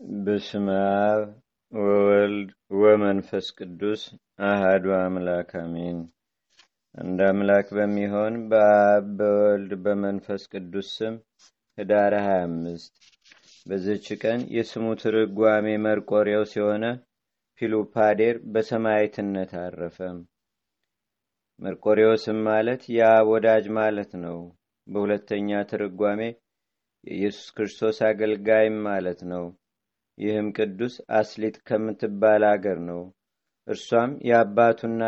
በስመ አብ ወወልድ ወመንፈስ ቅዱስ አህዱ አምላክ አሜን። አንድ አምላክ በሚሆን በአብ በወልድ በመንፈስ ቅዱስ ስም ህዳር 25 በዝች ቀን የስሙ ትርጓሜ መርቆሬዎስ የሆነ ፒሉፓዴር በሰማዕትነት አረፈ። መርቆሬዎስም ማለት የአብ ወዳጅ ማለት ነው። በሁለተኛ ትርጓሜ የኢየሱስ ክርስቶስ አገልጋይም ማለት ነው። ይህም ቅዱስ አስሊጥ ከምትባል አገር ነው። እርሷም የአባቱና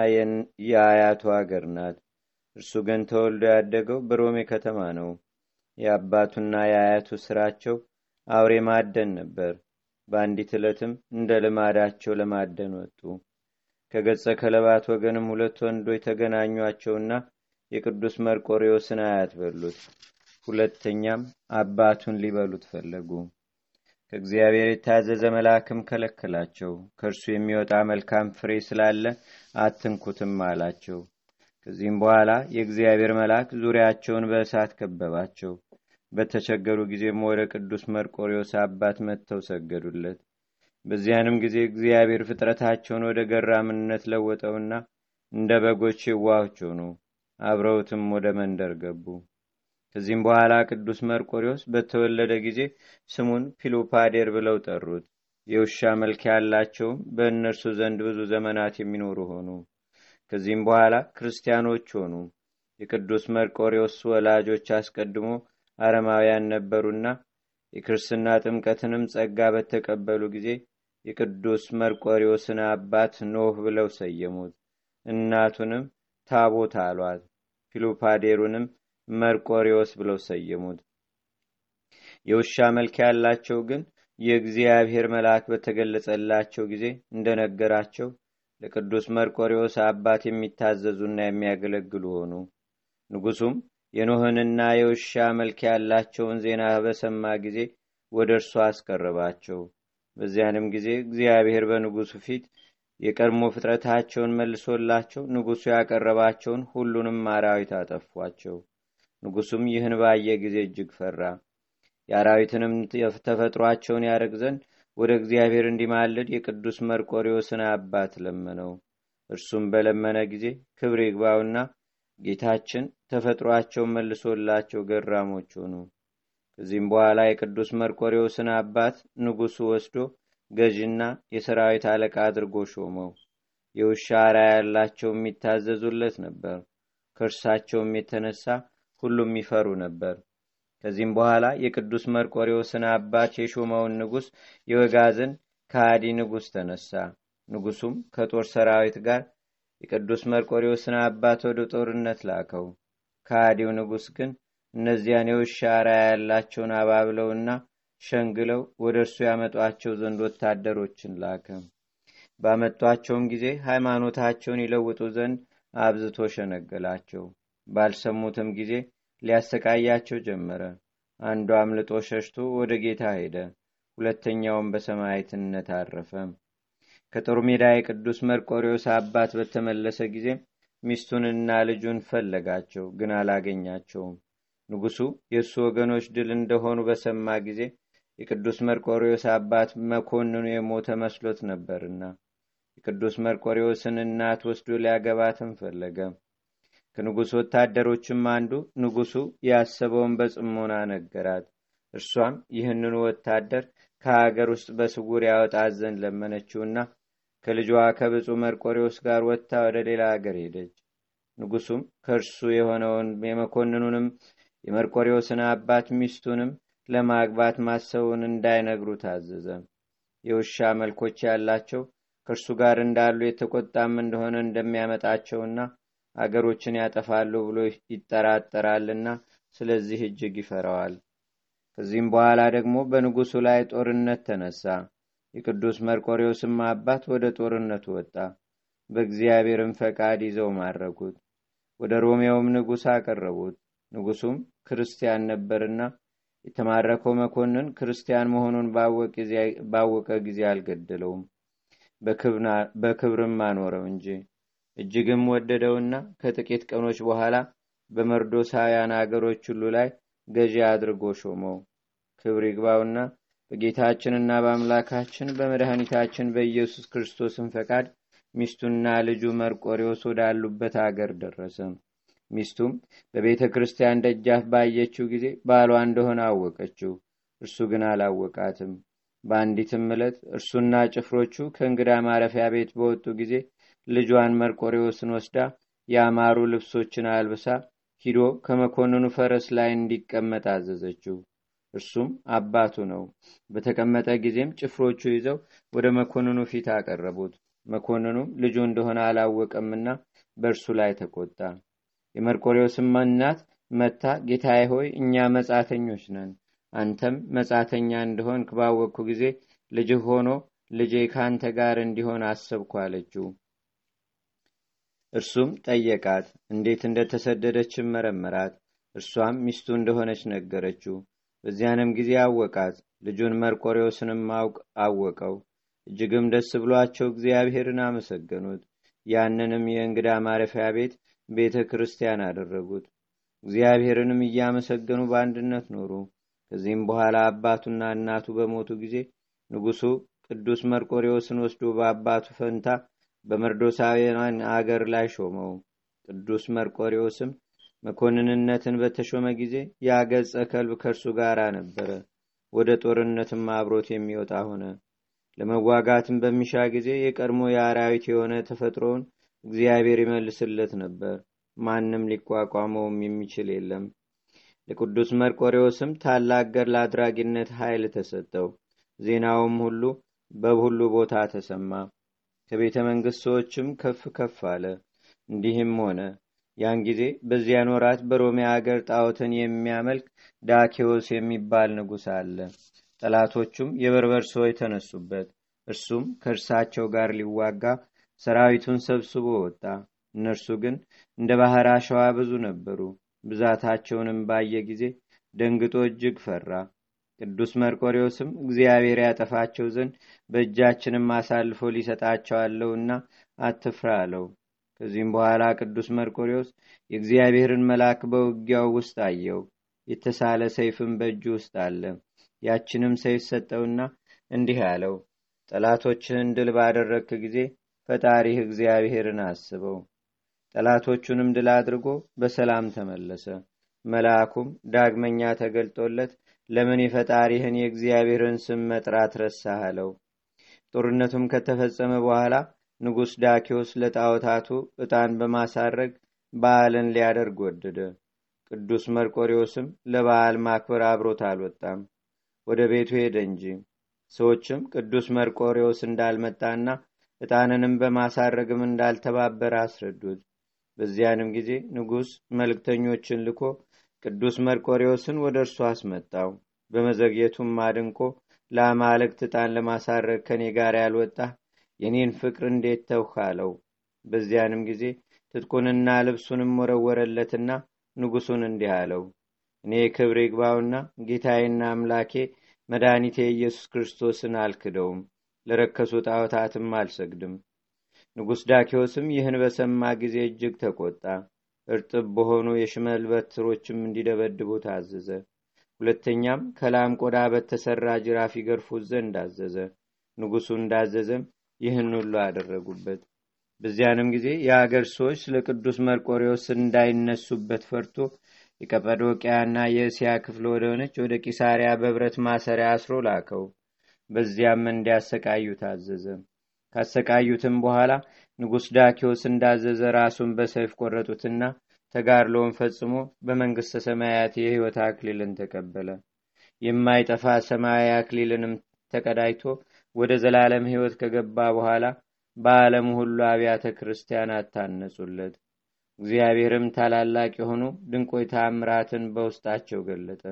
የአያቱ አገር ናት። እርሱ ግን ተወልዶ ያደገው በሮሜ ከተማ ነው። የአባቱና የአያቱ ስራቸው አውሬ ማደን ነበር። በአንዲት ዕለትም እንደ ልማዳቸው ለማደን ወጡ። ከገጸ ከለባት ወገንም ሁለት ወንዶች ተገናኟቸውና የቅዱስ መርቆሬዎስን አያት በሉት። ሁለተኛም አባቱን ሊበሉት ፈለጉ። ከእግዚአብሔር የታዘዘ መልአክም ከለከላቸው። ከእርሱ የሚወጣ መልካም ፍሬ ስላለ አትንኩትም አላቸው። ከዚህም በኋላ የእግዚአብሔር መልአክ ዙሪያቸውን በእሳት ከበባቸው። በተቸገሩ ጊዜም ወደ ቅዱስ መርቆሬዎስ አባት መጥተው ሰገዱለት። በዚያንም ጊዜ እግዚአብሔር ፍጥረታቸውን ወደ ገራምነት ለወጠውና እንደ በጎች የዋሆች ሆኑ። አብረውትም ወደ መንደር ገቡ። ከዚህም በኋላ ቅዱስ መርቆሬዎስ በተወለደ ጊዜ ስሙን ፒሉፓዴር ብለው ጠሩት። የውሻ መልክ ያላቸውም በእነርሱ ዘንድ ብዙ ዘመናት የሚኖሩ ሆኑ። ከዚህም በኋላ ክርስቲያኖች ሆኑ። የቅዱስ መርቆሬዎስ ወላጆች አስቀድሞ አረማውያን ነበሩና የክርስትና ጥምቀትንም ጸጋ በተቀበሉ ጊዜ የቅዱስ መርቆሬዎስን አባት ኖህ ብለው ሰየሙት። እናቱንም ታቦት አሏት። ፒሉፓዴሩንም መርቆሬዎስ ብለው ሰየሙት። የውሻ መልክ ያላቸው ግን የእግዚአብሔር መልአክ በተገለጸላቸው ጊዜ እንደነገራቸው ለቅዱስ መርቆሬዎስ አባት የሚታዘዙና የሚያገለግሉ ሆኑ። ንጉሱም የኖህንና የውሻ መልክ ያላቸውን ዜና በሰማ ጊዜ ወደ እርሱ አስቀረባቸው። በዚያንም ጊዜ እግዚአብሔር በንጉሱ ፊት የቀድሞ ፍጥረታቸውን መልሶላቸው ንጉሱ ያቀረባቸውን ሁሉንም አራዊት አጠፏቸው። ንጉሱም ይህን ባየ ጊዜ እጅግ ፈራ። የአራዊትንም ተፈጥሯቸውን ያደርግ ዘንድ ወደ እግዚአብሔር እንዲማልድ የቅዱስ መርቆሬዎስን አባት ለመነው። እርሱም በለመነ ጊዜ ክብር ይግባውና ጌታችን ተፈጥሯቸውን መልሶላቸው ገራሞች ሆኑ። ከዚህም በኋላ የቅዱስ መርቆሬዎስን አባት ንጉሱ ወስዶ ገዥና የሰራዊት አለቃ አድርጎ ሾመው። የውሻ አርአያ ያላቸው የሚታዘዙለት ነበር። ከእርሳቸውም የተነሳ ሁሉም ይፈሩ ነበር። ከዚህም በኋላ የቅዱስ መርቆሬዎስን አባት የሾመውን ንጉሥ የወጋዝን ከሃዲ ንጉሥ ተነሳ። ንጉሱም ከጦር ሰራዊት ጋር የቅዱስ መርቆሬዎስን አባት ወደ ጦርነት ላከው። ከሃዲው ንጉሥ ግን እነዚያን የውሻ አርአያ ያላቸውን አባብለውና ሸንግለው ወደ እርሱ ያመጧቸው ዘንድ ወታደሮችን ላከ። ባመጧቸውም ጊዜ ሃይማኖታቸውን ይለውጡ ዘንድ አብዝቶ ሸነገላቸው። ባልሰሙትም ጊዜ ሊያሰቃያቸው ጀመረ። አንዱ አምልጦ ሸሽቶ ወደ ጌታ ሄደ። ሁለተኛውም በሰማዕትነት አረፈ። ከጦር ሜዳ የቅዱስ መርቆሬዎስ አባት በተመለሰ ጊዜ ሚስቱንና ልጁን ፈለጋቸው፣ ግን አላገኛቸውም። ንጉሱ የእሱ ወገኖች ድል እንደሆኑ በሰማ ጊዜ የቅዱስ መርቆሬዎስ አባት መኮንኑ የሞተ መስሎት ነበርና የቅዱስ መርቆሬዎስን እናት ወስዶ ሊያገባትም ፈለገ። ከንጉሥ ወታደሮችም አንዱ ንጉሱ ያሰበውን በጽሞና ነገራት። እርሷም ይህንኑ ወታደር ከሀገር ውስጥ በስውር ያወጣት ዘንድ ለመነችውና ከልጇ ከብፁ መርቆሬዎስ ጋር ወጥታ ወደ ሌላ ሀገር ሄደች። ንጉሱም ከእርሱ የሆነውን የመኮንኑንም የመርቆሬዎስን አባት ሚስቱንም ለማግባት ማሰቡን እንዳይነግሩ ታዘዘ። የውሻ መልኮች ያላቸው ከእርሱ ጋር እንዳሉ የተቆጣም እንደሆነ እንደሚያመጣቸውና አገሮችን ያጠፋሉ ብሎ ይጠራጠራልና ስለዚህ እጅግ ይፈራዋል። ከዚህም በኋላ ደግሞ በንጉሱ ላይ ጦርነት ተነሳ። የቅዱስ መርቆሬዎስም አባት ወደ ጦርነቱ ወጣ። በእግዚአብሔርም ፈቃድ ይዘው ማረኩት። ወደ ሮሜውም ንጉሥ አቀረቡት። ንጉሱም ክርስቲያን ነበርና የተማረከው መኮንን ክርስቲያን መሆኑን ባወቀ ጊዜ አልገደለውም፣ በክብርም አኖረው እንጂ እጅግም ወደደውና ከጥቂት ቀኖች በኋላ በመርዶሳውያን አገሮች ሁሉ ላይ ገዢ አድርጎ ሾመው። ክብር ይግባውና በጌታችንና በአምላካችን በመድኃኒታችን በኢየሱስ ክርስቶስን ፈቃድ ሚስቱና ልጁ መርቆሪዎስ ወዳሉበት አገር ደረሰ። ሚስቱም በቤተ ክርስቲያን ደጃፍ ባየችው ጊዜ ባሏ እንደሆነ አወቀችው። እርሱ ግን አላወቃትም። በአንዲትም ዕለት እርሱና ጭፍሮቹ ከእንግዳ ማረፊያ ቤት በወጡ ጊዜ ልጇን መርቆሬዎስን ወስዳ ያማሩ ልብሶችን አልብሳ ሂዶ ከመኮንኑ ፈረስ ላይ እንዲቀመጥ አዘዘችው። እርሱም አባቱ ነው። በተቀመጠ ጊዜም ጭፍሮቹ ይዘው ወደ መኮንኑ ፊት አቀረቡት። መኮንኑም ልጁ እንደሆነ አላወቀምና በእርሱ ላይ ተቆጣ። የመርቆሬዎስም እናት መታ ጌታዬ ሆይ እኛ መጻተኞች ነን፣ አንተም መጻተኛ እንደሆንክ ባወቅኩ ጊዜ ልጅህ ሆኖ ልጄ ከአንተ ጋር እንዲሆን አሰብኩ አለችው። እርሱም ጠየቃት፣ እንዴት እንደተሰደደችም መረመራት። እርሷም ሚስቱ እንደሆነች ነገረችው። በዚያንም ጊዜ አወቃት፣ ልጁን መርቆሬዎስንም አወቀው። እጅግም ደስ ብሏቸው እግዚአብሔርን አመሰገኑት። ያንንም የእንግዳ ማረፊያ ቤት ቤተ ክርስቲያን አደረጉት። እግዚአብሔርንም እያመሰገኑ በአንድነት ኖሩ። ከዚህም በኋላ አባቱና እናቱ በሞቱ ጊዜ ንጉሡ ቅዱስ መርቆሬዎስን ወስዶ በአባቱ ፈንታ በመርዶሳውያን አገር ላይ ሾመው። ቅዱስ መርቆሬዎስም መኮንንነትን በተሾመ ጊዜ የአገጸ ከልብ ከእርሱ ጋር ነበረ። ወደ ጦርነትም አብሮት የሚወጣ ሆነ። ለመዋጋትም በሚሻ ጊዜ የቀድሞ የአራዊት የሆነ ተፈጥሮውን እግዚአብሔር ይመልስለት ነበር። ማንም ሊቋቋመውም የሚችል የለም። ለቅዱስ መርቆሬዎስም ታላቅ ገድል አድራጊነት ኃይል ተሰጠው። ዜናውም ሁሉ በሁሉ ቦታ ተሰማ። ከቤተ መንግሥት ሰዎችም ከፍ ከፍ አለ። እንዲህም ሆነ ያን ጊዜ በዚያን ወራት በሮሜ አገር ጣዖትን የሚያመልክ ዳኬዎስ የሚባል ንጉሥ አለ። ጠላቶቹም የበርበር ሰዎች ተነሱበት። እርሱም ከእርሳቸው ጋር ሊዋጋ ሰራዊቱን ሰብስቦ ወጣ። እነርሱ ግን እንደ ባህር አሸዋ ብዙ ነበሩ። ብዛታቸውንም ባየ ጊዜ ደንግጦ እጅግ ፈራ። ቅዱስ መርቆሬዎስም እግዚአብሔር ያጠፋቸው ዘንድ በእጃችንም አሳልፎ ሊሰጣቸው አለውና አትፍራ አለው። ከዚህም በኋላ ቅዱስ መርቆሬዎስ የእግዚአብሔርን መልአክ በውጊያው ውስጥ አየው። የተሳለ ሰይፍም በእጁ ውስጥ አለ። ያችንም ሰይፍ ሰጠውና እንዲህ አለው፣ ጠላቶችህን ድል ባደረግክ ጊዜ ፈጣሪህ እግዚአብሔርን አስበው። ጠላቶቹንም ድል አድርጎ በሰላም ተመለሰ። መልአኩም ዳግመኛ ተገልጦለት ለምን የፈጣሪህን የእግዚአብሔርን ስም መጥራት ረሳህ አለው። ጦርነቱም ከተፈጸመ በኋላ ንጉሥ ዳኪዎስ ለጣዖታቱ ዕጣን በማሳረግ በዓልን ሊያደርግ ወደደ። ቅዱስ መርቆሪዎስም ለበዓል ማክበር አብሮት አልወጣም፣ ወደ ቤቱ ሄደ እንጂ። ሰዎችም ቅዱስ መርቆሪዎስ እንዳልመጣና ዕጣንንም በማሳረግም እንዳልተባበረ አስረዱት። በዚያንም ጊዜ ንጉሥ መልእክተኞችን ልኮ ቅዱስ መርቆሪዎስን ወደ እርሱ አስመጣው። በመዘግየቱም አድንቆ ለአማልክት ዕጣን ለማሳረግ ከኔ ጋር ያልወጣህ የኔን ፍቅር እንዴት ተውህ አለው። በዚያንም ጊዜ ትጥቁንና ልብሱንም ወረወረለትና ንጉሱን እንዲህ አለው፣ እኔ ክብር ይግባውና ጌታዬና አምላኬ መድኃኒቴ ኢየሱስ ክርስቶስን አልክደውም፣ ለረከሱ ጣዖታትም አልሰግድም። ንጉሥ ዳኪዎስም ይህን በሰማ ጊዜ እጅግ ተቆጣ። እርጥብ በሆኑ የሽመል በትሮችም እንዲደበድቡ ታዘዘ። ሁለተኛም ከላም ቆዳ በተሰራ ጅራፍ ይገርፉት ዘንድ አዘዘ። ንጉሡ እንዳዘዘም ይህን ሁሉ አደረጉበት። በዚያንም ጊዜ የአገር ሰዎች ስለ ቅዱስ መርቆሪዎስ እንዳይነሱበት ፈርቶ የቀጰዶቅያና የእስያ ክፍል ወደሆነች ወደ ቂሳሪያ በብረት ማሰሪያ አስሮ ላከው። በዚያም እንዲያሰቃዩ ታዘዘ። ካሰቃዩትም በኋላ ንጉሥ ዳኪዎስ እንዳዘዘ ራሱን በሰይፍ ቆረጡትና ተጋድሎውን ፈጽሞ በመንግሥተ ሰማያት የሕይወት አክሊልን ተቀበለ። የማይጠፋ ሰማያዊ አክሊልንም ተቀዳይቶ ወደ ዘላለም ሕይወት ከገባ በኋላ በዓለም ሁሉ አብያተ ክርስቲያናት ታነጹለት። እግዚአብሔርም ታላላቅ የሆኑ ድንቆይ ታምራትን በውስጣቸው ገለጠ።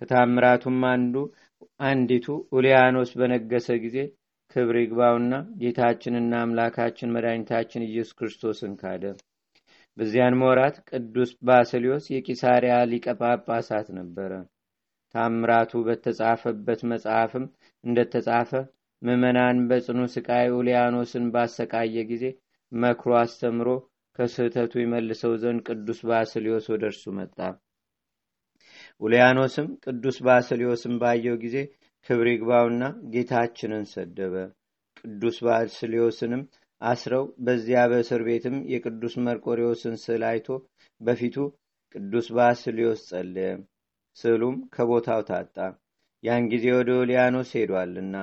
ከታምራቱም አንዱ አንዲቱ ኡሊያኖስ በነገሰ ጊዜ ክብር ይግባውና ጌታችንና አምላካችን መድኃኒታችን ኢየሱስ ክርስቶስን ካደ። በዚያን ወራት ቅዱስ ባስልዮስ የቂሳሪያ ሊቀ ጳጳሳት ነበረ። ታምራቱ በተጻፈበት መጽሐፍም እንደተጻፈ ምዕመናን በጽኑ ስቃይ ኡሊያኖስን ባሰቃየ ጊዜ መክሮ አስተምሮ ከስህተቱ ይመልሰው ዘንድ ቅዱስ ባስልዮስ ወደ እርሱ መጣ። ኡሊያኖስም ቅዱስ ባስልዮስን ባየው ጊዜ ክብር ይግባውና ጌታችንን ሰደበ። ቅዱስ ባስልዮስንም አስረው በዚያ በእስር ቤትም የቅዱስ መርቆሬዎስን ስዕል አይቶ በፊቱ ቅዱስ ባስልዮስ ጸለየ። ስዕሉም ከቦታው ታጣ። ያን ጊዜ ወደ ኦሊያኖስ ሄዷልና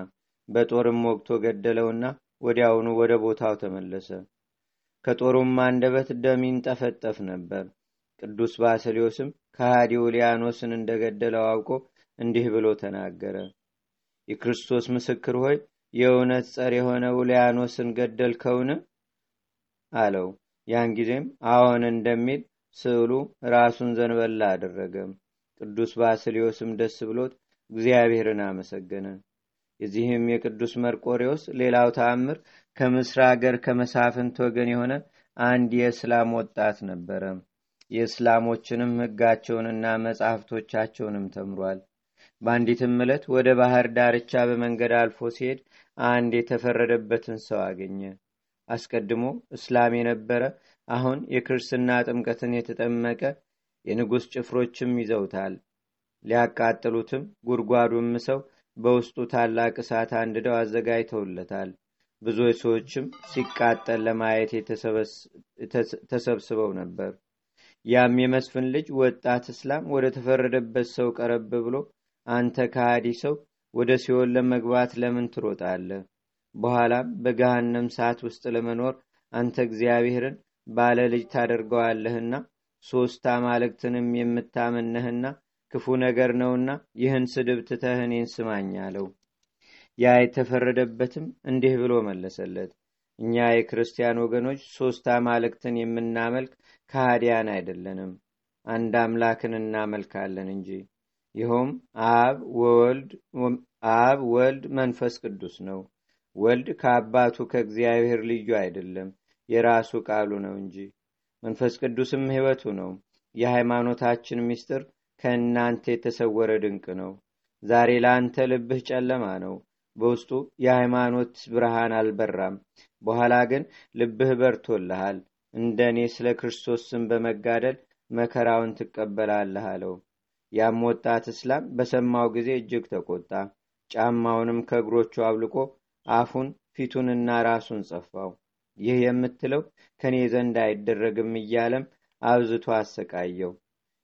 በጦርም ወግቶ ገደለውና ወዲያውኑ ወደ ቦታው ተመለሰ። ከጦሩም አንደበት ደም ይንጠፈጠፍ ነበር። ቅዱስ ባስልዮስም ከሃዲ ኦሊያኖስን እንደገደለው አውቆ እንዲህ ብሎ ተናገረ። የክርስቶስ ምስክር ሆይ የእውነት ጸር የሆነ ኡልያኖስን ገደልከውን? አለው። ያን ጊዜም አዎን እንደሚል ስዕሉ ራሱን ዘንበላ አደረገ። ቅዱስ ባስልዮስም ደስ ብሎት እግዚአብሔርን አመሰገነ። የዚህም የቅዱስ መርቆሬዎስ ሌላው ተአምር ከምስር አገር ከመሳፍንት ወገን የሆነ አንድ የእስላም ወጣት ነበረ። የእስላሞችንም ሕጋቸውንና መጻሕፍቶቻቸውንም ተምሯል። በአንዲትም ዕለት ወደ ባህር ዳርቻ በመንገድ አልፎ ሲሄድ አንድ የተፈረደበትን ሰው አገኘ። አስቀድሞ እስላም የነበረ አሁን የክርስትና ጥምቀትን የተጠመቀ የንጉሥ ጭፍሮችም ይዘውታል። ሊያቃጥሉትም ጉድጓዱም ሰው በውስጡ ታላቅ እሳት አንድደው አዘጋጅተውለታል። ብዙዎች ሰዎችም ሲቃጠል ለማየት ተሰብስበው ነበር። ያም የመስፍን ልጅ ወጣት እስላም ወደ ተፈረደበት ሰው ቀረብ ብሎ አንተ ከሃዲ ሰው ወደ ሲኦል ለመግባት ለምን ትሮጣለህ? በኋላም በገሃነም ሰዓት ውስጥ ለመኖር አንተ እግዚአብሔርን ባለ ልጅ ታደርገዋለህና ሦስት አማልክትንም የምታመነህና ክፉ ነገር ነውና ይህን ስድብ ትተህ እኔን ስማኝ አለው። ያ የተፈረደበትም እንዲህ ብሎ መለሰለት። እኛ የክርስቲያን ወገኖች ሦስት አማልክትን የምናመልክ ከሃዲያን አይደለንም፣ አንድ አምላክን እናመልካለን እንጂ ይኸውም አብ ወልድ መንፈስ ቅዱስ ነው። ወልድ ከአባቱ ከእግዚአብሔር ልዩ አይደለም፣ የራሱ ቃሉ ነው እንጂ። መንፈስ ቅዱስም ሕይወቱ ነው። የሃይማኖታችን ምስጢር ከእናንተ የተሰወረ ድንቅ ነው። ዛሬ ለአንተ ልብህ ጨለማ ነው፣ በውስጡ የሃይማኖት ብርሃን አልበራም። በኋላ ግን ልብህ በርቶልሃል። እንደ እኔ ስለ ክርስቶስ ስም በመጋደል መከራውን ትቀበላለህ አለው። ያም ወጣት እስላም በሰማው ጊዜ እጅግ ተቆጣ። ጫማውንም ከእግሮቹ አብልቆ አፉን ፊቱንና ራሱን ጸፋው። ይህ የምትለው ከእኔ ዘንድ አይደረግም እያለም አብዝቶ አሰቃየው።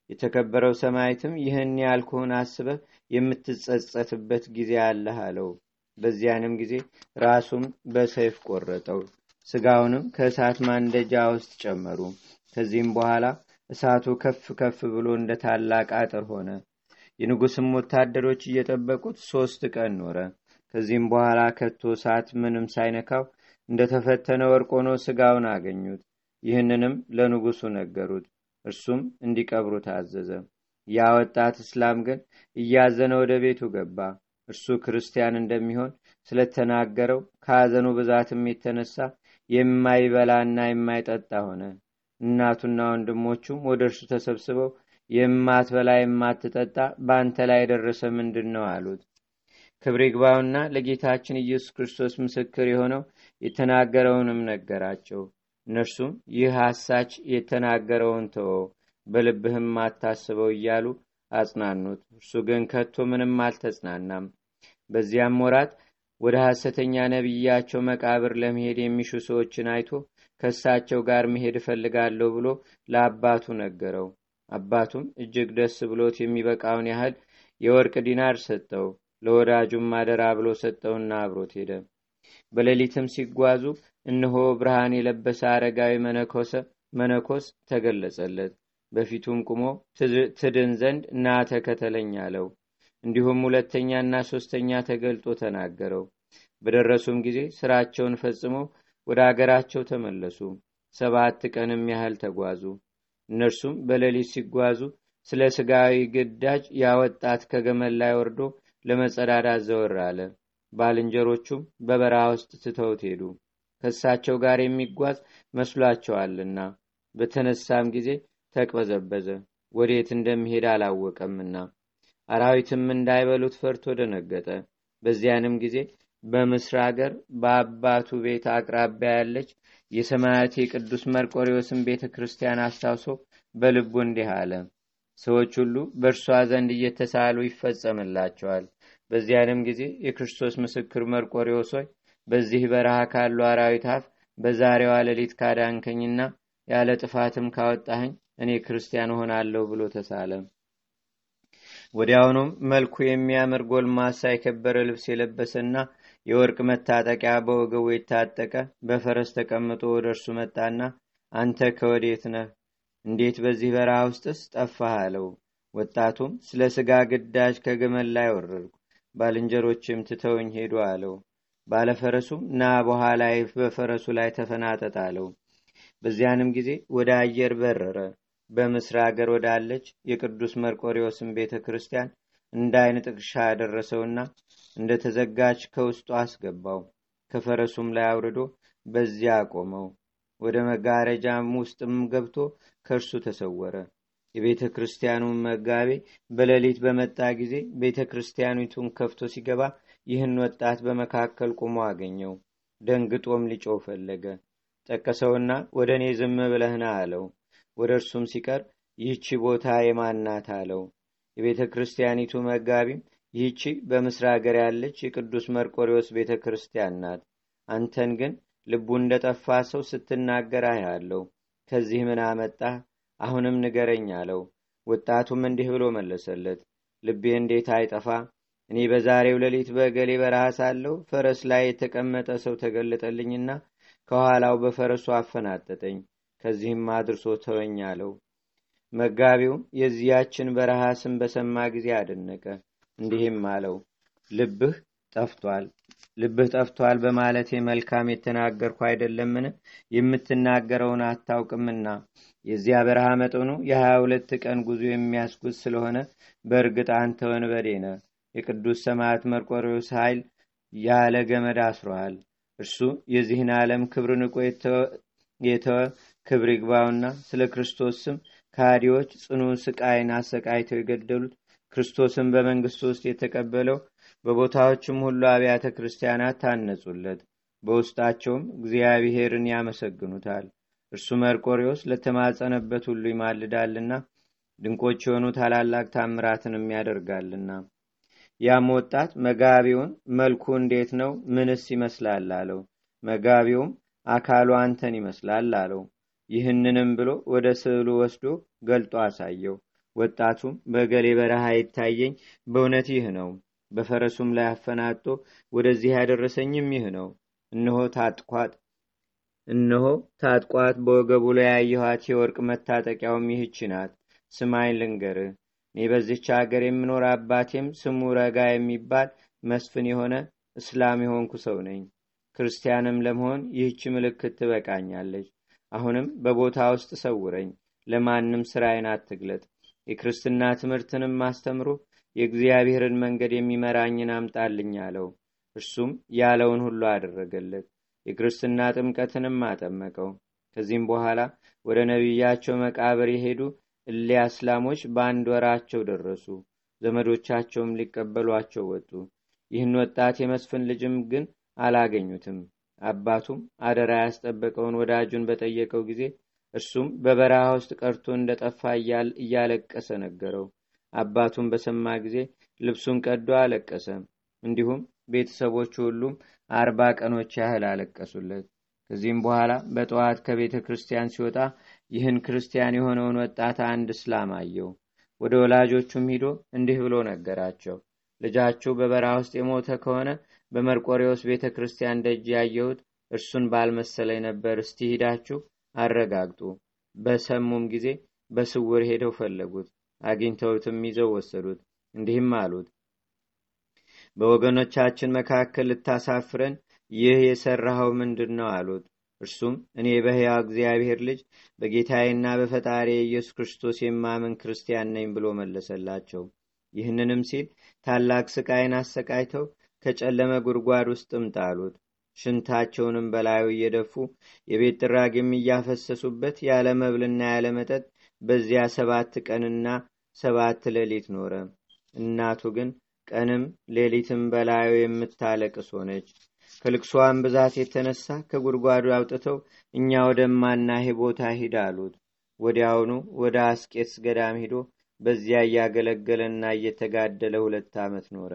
የተከበረው ሰማይትም ይህን ያልኩህን አስበህ የምትጸጸትበት ጊዜ አለህ አለው። በዚያንም ጊዜ ራሱም በሰይፍ ቆረጠው። ስጋውንም ከእሳት ማንደጃ ውስጥ ጨመሩ። ከዚህም በኋላ እሳቱ ከፍ ከፍ ብሎ እንደ ታላቅ አጥር ሆነ። የንጉስም ወታደሮች እየጠበቁት ሶስት ቀን ኖረ። ከዚህም በኋላ ከቶ እሳት ምንም ሳይነካው እንደተፈተነ ወርቅ ሆኖ ስጋውን አገኙት። ይህንንም ለንጉሱ ነገሩት። እርሱም እንዲቀብሩ ታዘዘ። ያ ወጣት እስላም ግን እያዘነ ወደ ቤቱ ገባ። እርሱ ክርስቲያን እንደሚሆን ስለተናገረው ከሐዘኑ ብዛትም የተነሳ የማይበላና የማይጠጣ ሆነ። እናቱና ወንድሞቹም ወደ እርሱ ተሰብስበው የማትበላ የማትጠጣ በአንተ ላይ የደረሰ ምንድን ነው አሉት። ክብር ይግባውና ለጌታችን ኢየሱስ ክርስቶስ ምስክር የሆነው የተናገረውንም ነገራቸው። እነርሱም ይህ ሐሳች የተናገረውን ተወው፣ በልብህም አታስበው እያሉ አጽናኑት። እርሱ ግን ከቶ ምንም አልተጽናናም። በዚያም ወራት ወደ ሐሰተኛ ነቢያቸው መቃብር ለመሄድ የሚሹ ሰዎችን አይቶ ከእሳቸው ጋር መሄድ እፈልጋለሁ ብሎ ለአባቱ ነገረው። አባቱም እጅግ ደስ ብሎት የሚበቃውን ያህል የወርቅ ዲናር ሰጠው። ለወዳጁም አደራ ብሎ ሰጠውና አብሮት ሄደ። በሌሊትም ሲጓዙ እነሆ ብርሃን የለበሰ አረጋዊ መነኮስ ተገለጸለት። በፊቱም ቁሞ ትድን ዘንድ ና ተከተለኝ አለው። እንዲሁም ሁለተኛና ሶስተኛ ተገልጦ ተናገረው። በደረሱም ጊዜ ስራቸውን ፈጽመው ወደ አገራቸው ተመለሱ። ሰባት ቀንም ያህል ተጓዙ። እነርሱም በሌሊት ሲጓዙ ስለ ስጋዊ ግዳጅ ያወጣት ከገመል ላይ ወርዶ ለመጸዳዳት ዘወር አለ። ባልንጀሮቹም በበረሃ ውስጥ ትተውት ሄዱ። ከእሳቸው ጋር የሚጓዝ መስሏቸዋልና። በተነሳም ጊዜ ተቅበዘበዘ፣ ወዴት እንደሚሄድ አላወቀምና። አራዊትም እንዳይበሉት ፈርቶ ደነገጠ። በዚያንም ጊዜ በምስር አገር በአባቱ ቤት አቅራቢያ ያለች የሰማያት የቅዱስ መርቆሪዎስን ቤተ ክርስቲያን አስታውሶ በልቡ እንዲህ አለ። ሰዎች ሁሉ በእርሷ ዘንድ እየተሳሉ ይፈጸምላቸዋል። በዚያንም ጊዜ የክርስቶስ ምስክር መርቆሪዎስ ሆይ በዚህ በረሃ ካሉ አራዊት አፍ በዛሬዋ ሌሊት ካዳንከኝና ያለ ጥፋትም ካወጣኸኝ እኔ ክርስቲያን ሆናለሁ ብሎ ተሳለም። ወዲያውኑም መልኩ የሚያምር ጎልማሳ የከበረ ልብስ የለበሰና የወርቅ መታጠቂያ በወገቡ የታጠቀ በፈረስ ተቀምጦ ወደ እርሱ መጣና አንተ ከወዴት ነህ? እንዴት በዚህ በረሃ ውስጥስ ጠፋህ? አለው። ወጣቱም ስለ ስጋ ግዳጅ ከግመል ላይ ወረድኩ፣ ባልንጀሮችም ትተውኝ ሄዱ አለው። ባለፈረሱም ና በኋላ በፈረሱ ላይ ተፈናጠጥ አለው። በዚያንም ጊዜ ወደ አየር በረረ። በምስር አገር ወዳለች የቅዱስ መርቆሪዎስን ቤተ ክርስቲያን እንደ አይን ጥቅሻ ያደረሰውና እንደ ተዘጋጅ ከውስጡ አስገባው። ከፈረሱም ላይ አውርዶ በዚያ አቆመው። ወደ መጋረጃም ውስጥም ገብቶ ከእርሱ ተሰወረ። የቤተ ክርስቲያኑን መጋቤ በሌሊት በመጣ ጊዜ ቤተ ክርስቲያኒቱን ከፍቶ ሲገባ ይህን ወጣት በመካከል ቆሞ አገኘው። ደንግጦም ሊጮህ ፈለገ። ጠቀሰውና ወደ እኔ ዝም ብለህና አለው። ወደ እርሱም ሲቀር ይህቺ ቦታ የማናት አለው። የቤተ ክርስቲያኒቱ መጋቢም ይህቺ በምስር ሀገር ያለች የቅዱስ መርቆሪዎስ ቤተ ክርስቲያን ናት። አንተን ግን ልቡ እንደ ጠፋ ሰው ስትናገር አያለው። ከዚህ ምን አመጣህ? አሁንም ንገረኝ አለው። ወጣቱም እንዲህ ብሎ መለሰለት። ልቤ እንዴት አይጠፋ? እኔ በዛሬው ሌሊት በገሌ በረሃ ሳለሁ ፈረስ ላይ የተቀመጠ ሰው ተገለጠልኝና ከኋላው በፈረሱ አፈናጠጠኝ። ከዚህም አድርሶ ተወኝ አለው። መጋቢውም የዚያችን በረሃ ስም በሰማ ጊዜ አደነቀ። እንዲህም አለው፣ ልብህ ጠፍቷል ልብህ ጠፍቷል በማለቴ መልካም የተናገርኩ አይደለምን? የምትናገረውን አታውቅምና የዚያ በረሃ መጠኑ የሀያ ሁለት ቀን ጉዞ የሚያስጉዝ ስለሆነ በእርግጥ አንተ ወንበዴ ነህ። የቅዱስ ሰማዕት መርቆሬዎስ ኃይል ያለ ገመድ አስሮሃል። እርሱ የዚህን ዓለም ክብር ንቆ የተወ ክብር ይግባውና ስለ ክርስቶስ ስም ካዲዎች ጽኑ ስቃይን አሰቃይተው የገደሉት ክርስቶስን በመንግስቱ ውስጥ የተቀበለው በቦታዎችም ሁሉ አብያተ ክርስቲያናት ታነጹለት፣ በውስጣቸውም እግዚአብሔርን ያመሰግኑታል። እርሱ መርቆሪዎስ ለተማጸነበት ሁሉ ይማልዳልና ድንቆች የሆኑ ታላላቅ ታምራትንም ያደርጋልና። ያም ወጣት መጋቢውን መልኩ እንዴት ነው? ምንስ ይመስላል? አለው። መጋቢውም አካሉ አንተን ይመስላል አለው። ይህንንም ብሎ ወደ ስዕሉ ወስዶ ገልጦ አሳየው። ወጣቱም በገሌ በረሃ ይታየኝ በእውነት ይህ ነው፣ በፈረሱም ላይ አፈናጦ ወደዚህ ያደረሰኝም ይህ ነው። እነሆ ታጥቋት እነሆ ታጥቋት በወገቡ ላይ ያየኋት የወርቅ መታጠቂያውም ይህች ናት። ስማኝ ልንገርህ፣ እኔ በዚች አገር የምኖር አባቴም ስሙ ረጋ የሚባል መስፍን የሆነ እስላም የሆንኩ ሰው ነኝ። ክርስቲያንም ለመሆን ይህች ምልክት ትበቃኛለች። አሁንም በቦታ ውስጥ ሰውረኝ፣ ለማንም ስራዬን አትግለጥ። የክርስትና ትምህርትንም አስተምሮ የእግዚአብሔርን መንገድ የሚመራኝን አምጣልኝ አለው። እርሱም ያለውን ሁሉ አደረገለት። የክርስትና ጥምቀትንም አጠመቀው። ከዚህም በኋላ ወደ ነቢያቸው መቃብር የሄዱ እሊያ እስላሞች በአንድ ወራቸው ደረሱ። ዘመዶቻቸውም ሊቀበሏቸው ወጡ። ይህን ወጣት የመስፍን ልጅም ግን አላገኙትም። አባቱም አደራ ያስጠበቀውን ወዳጁን በጠየቀው ጊዜ እርሱም በበረሃ ውስጥ ቀርቶ እንደጠፋ እያለቀሰ ነገረው። አባቱም በሰማ ጊዜ ልብሱን ቀዶ አለቀሰ። እንዲሁም ቤተሰቦቹ ሁሉም አርባ ቀኖች ያህል አለቀሱለት። ከዚህም በኋላ በጠዋት ከቤተ ክርስቲያን ሲወጣ ይህን ክርስቲያን የሆነውን ወጣት አንድ እስላም አየው። ወደ ወላጆቹም ሂዶ እንዲህ ብሎ ነገራቸው። ልጃችሁ በበረሃ ውስጥ የሞተ ከሆነ በመርቆሬዎስ ቤተ ክርስቲያን ደጅ ያየሁት እርሱን ባልመሰለኝ ነበር። እስቲ ሂዳችሁ አረጋግጡ። በሰሙም ጊዜ በስውር ሄደው ፈለጉት። አግኝተውትም ይዘው ወሰዱት። እንዲህም አሉት፣ በወገኖቻችን መካከል ልታሳፍረን ይህ የሰራኸው ምንድን ነው? አሉት። እርሱም እኔ በሕያው እግዚአብሔር ልጅ በጌታዬና በፈጣሪ ኢየሱስ ክርስቶስ የማምን ክርስቲያን ነኝ ብሎ መለሰላቸው። ይህንንም ሲል ታላቅ ስቃይን አሰቃይተው ከጨለመ ጉድጓድ ውስጥም ጣሉት። ሽንታቸውንም በላዩ እየደፉ የቤት ጥራግም እያፈሰሱበት ያለ መብልና ያለ መጠጥ በዚያ ሰባት ቀንና ሰባት ሌሊት ኖረ። እናቱ ግን ቀንም ሌሊትም በላዩ የምታለቅስ ሆነች። ከልቅሷን ብዛት የተነሳ ከጉድጓዱ አውጥተው እኛ ወደማናሄ ቦታ ሂድ አሉት። ወዲያውኑ ወደ አስቄትስ ገዳም ሂዶ በዚያ እያገለገለና እየተጋደለ ሁለት ዓመት ኖረ።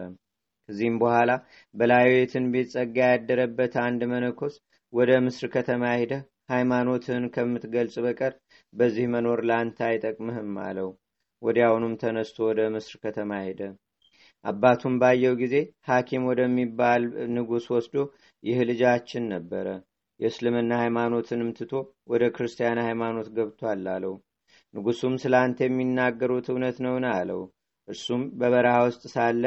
ከዚህም በኋላ በላዩ የትንቢት ጸጋ ያደረበት አንድ መነኮስ ወደ ምስር ከተማ ሄደህ ሃይማኖትህን ከምትገልጽ በቀር በዚህ መኖር ለአንተ አይጠቅምህም አለው። ወዲያውኑም ተነስቶ ወደ ምስር ከተማ ሄደ። አባቱም ባየው ጊዜ ሐኪም ወደሚባል ንጉሥ ወስዶ ይህ ልጃችን ነበረ፣ የእስልምና ሃይማኖትንም ትቶ ወደ ክርስቲያን ሃይማኖት ገብቷል አለው። ንጉሱም ስለ አንተ የሚናገሩት እውነት ነውን? አለው። እርሱም በበረሃ ውስጥ ሳለ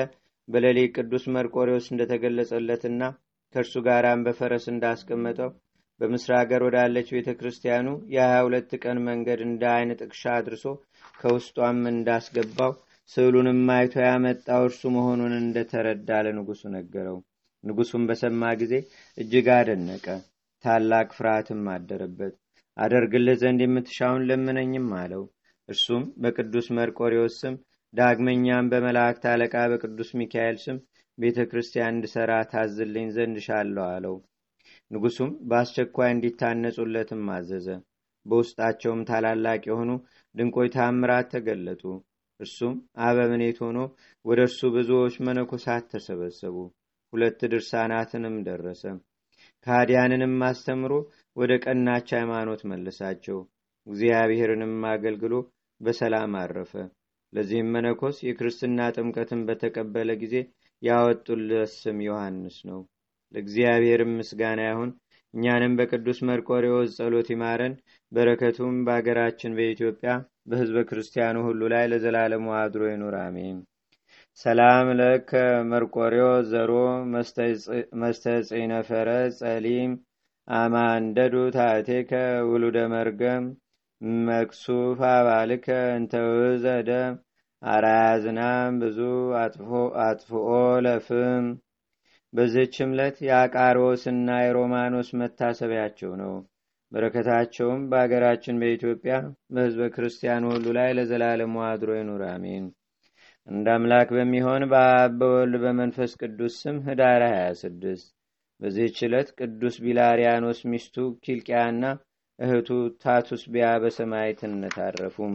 በሌሊት ቅዱስ መርቆሬዎስ እንደተገለጸለትና ከእርሱ ጋራም በፈረስ እንዳስቀመጠው በምስር ሀገር ወዳለች ቤተ ክርስቲያኑ የሀያ ሁለት ቀን መንገድ እንደ አይን ጥቅሻ አድርሶ ከውስጧም እንዳስገባው ስዕሉንም አይቶ ያመጣው እርሱ መሆኑን እንደተረዳ ለንጉሱ ነገረው። ንጉሱም በሰማ ጊዜ እጅግ አደነቀ፣ ታላቅ ፍርሃትም አደረበት። አደርግልህ ዘንድ የምትሻውን ለምነኝም አለው። እርሱም በቅዱስ መርቆሬዎስ ስም ዳግመኛም በመላእክት አለቃ በቅዱስ ሚካኤል ስም ቤተ ክርስቲያን እንድሠራ ታዝልኝ ዘንድ ሻለሁ አለው። ንጉሱም በአስቸኳይ እንዲታነጹለትም አዘዘ። በውስጣቸውም ታላላቅ የሆኑ ድንቆይ ታምራት ተገለጡ። እርሱም አበምኔት ሆኖ ወደ እርሱ ብዙዎች መነኮሳት ተሰበሰቡ። ሁለት ድርሳናትንም ደረሰ። ከሃዲያንንም አስተምሮ ወደ ቀናች ሃይማኖት መለሳቸው። እግዚአብሔርንም አገልግሎ በሰላም አረፈ። ለዚህም መነኮስ የክርስትና ጥምቀትን በተቀበለ ጊዜ ያወጡለት ስም ዮሐንስ ነው። ለእግዚአብሔርም ምስጋና ይሁን። እኛንም በቅዱስ መርቆሬዎስ ጸሎት ይማረን። በረከቱም በአገራችን በኢትዮጵያ በሕዝበ ክርስቲያኑ ሁሉ ላይ ለዘላለሙ አድሮ ይኑር፣ አሜን። ሰላም ለከ መርቆሬዎስ ዘሮ መስተጽነፈረ ጸሊም አማንደዱ ታቴከ ውሉደ መርገም መክሱፍ አባልከ እንተውዘ ደም አራያዝናም ብዙ አጥፍኦ ለፍም። በዚህች ዕለት የአቃሮስና የሮማኖስ መታሰቢያቸው ነው። በረከታቸውም በአገራችን በኢትዮጵያ በሕዝበ ክርስቲያኑ ሁሉ ላይ ለዘላለሙ አድሮ ይኑር፣ አሜን። እንደ አምላክ በሚሆን በአብ በወልድ በመንፈስ ቅዱስ ስም ህዳር 26 በዚህች ዕለት ቅዱስ ቢላሪያኖስ ሚስቱ ኪልቅያና እህቱ ታቱስ ቢያ በሰማዕትነት አረፉም።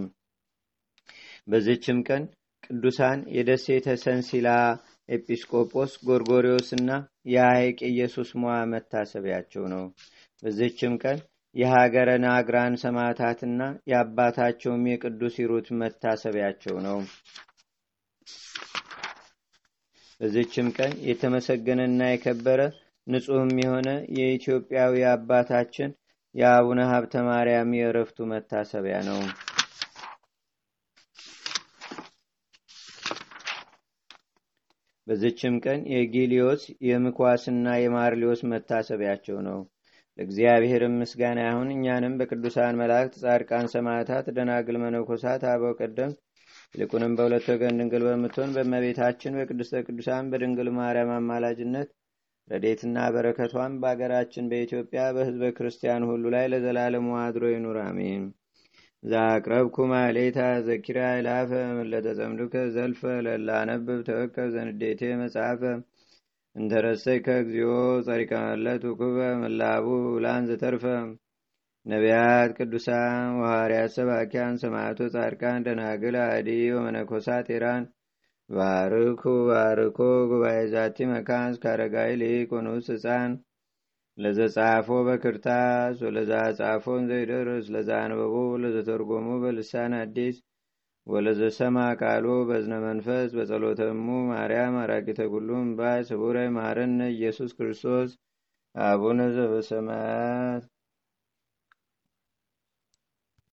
በዚችም ቀን ቅዱሳን የደሴተ ሰንሲላ ኤጲስቆጶስ ጎርጎሪዎስና የሐይቅ ኢየሱስ ሞዓ መታሰቢያቸው ነው። በዚችም ቀን የሀገረ ናግራን ሰማዕታትና የአባታቸውም የቅዱስ ሂሩት መታሰቢያቸው ነው። በዚችም ቀን የተመሰገነና የከበረ ንጹሕም የሆነ የኢትዮጵያዊ አባታችን የአቡነ ሀብተ ማርያም የእረፍቱ መታሰቢያ ነው። በዚችም ቀን የጊሊዮስ የምኳስና የማርሊዮስ መታሰቢያቸው ነው። ለእግዚአብሔርም ምስጋና ይሁን። እኛንም በቅዱሳን መላእክት፣ ጻድቃን፣ ሰማዕታት፣ ደናግል፣ መነኮሳት፣ አበው ቀደምት ይልቁንም በሁለት ወገን ድንግል በምትሆን በእመቤታችን በቅድስተ ቅዱሳን በድንግል ማርያም አማላጅነት ረዴትና በረከቷን በአገራችን በኢትዮጵያ በሕዝበ ክርስቲያን ሁሉ ላይ ለዘላለሙ አድሮ ይኑር፣ አሜን። ዛቅረብኩ ማሌታ ዘኪራ ይላፈ ለተጸምዱከ ዘልፈ ለላነብብ ተወከብ ዘንዴቴ መጽሐፈ እንተረሰይከ እግዚኦ ጸሪቀመለት ውኩበ ምላቡ ላን ዘተርፈ ነቢያት፣ ቅዱሳን፣ ወሐዋርያት፣ ሰባኪያን፣ ሰማዕቶ፣ ጻድቃን፣ ደናግል፣ አዲ ወመነኮሳት ኢራን ባርኩ ባርኮ ጉባኤ ዛቲ መካን እስከ አረጋዊ ሊቅ ወንዑስ ሕፃን ለዘጻፎ በክርታስ ወለዛ ጻፎን ዘይደርስ ለዛ አንበቦ ለዘተርጎሙ በልሳን አዲስ ወለዘሰማ ቃሉ በዝነ መንፈስ በጸሎተሙ ማርያም አራቂተ ኩሉም ባይ ስቡረ ማረነ ኢየሱስ ክርስቶስ አቡነ ዘበሰማያት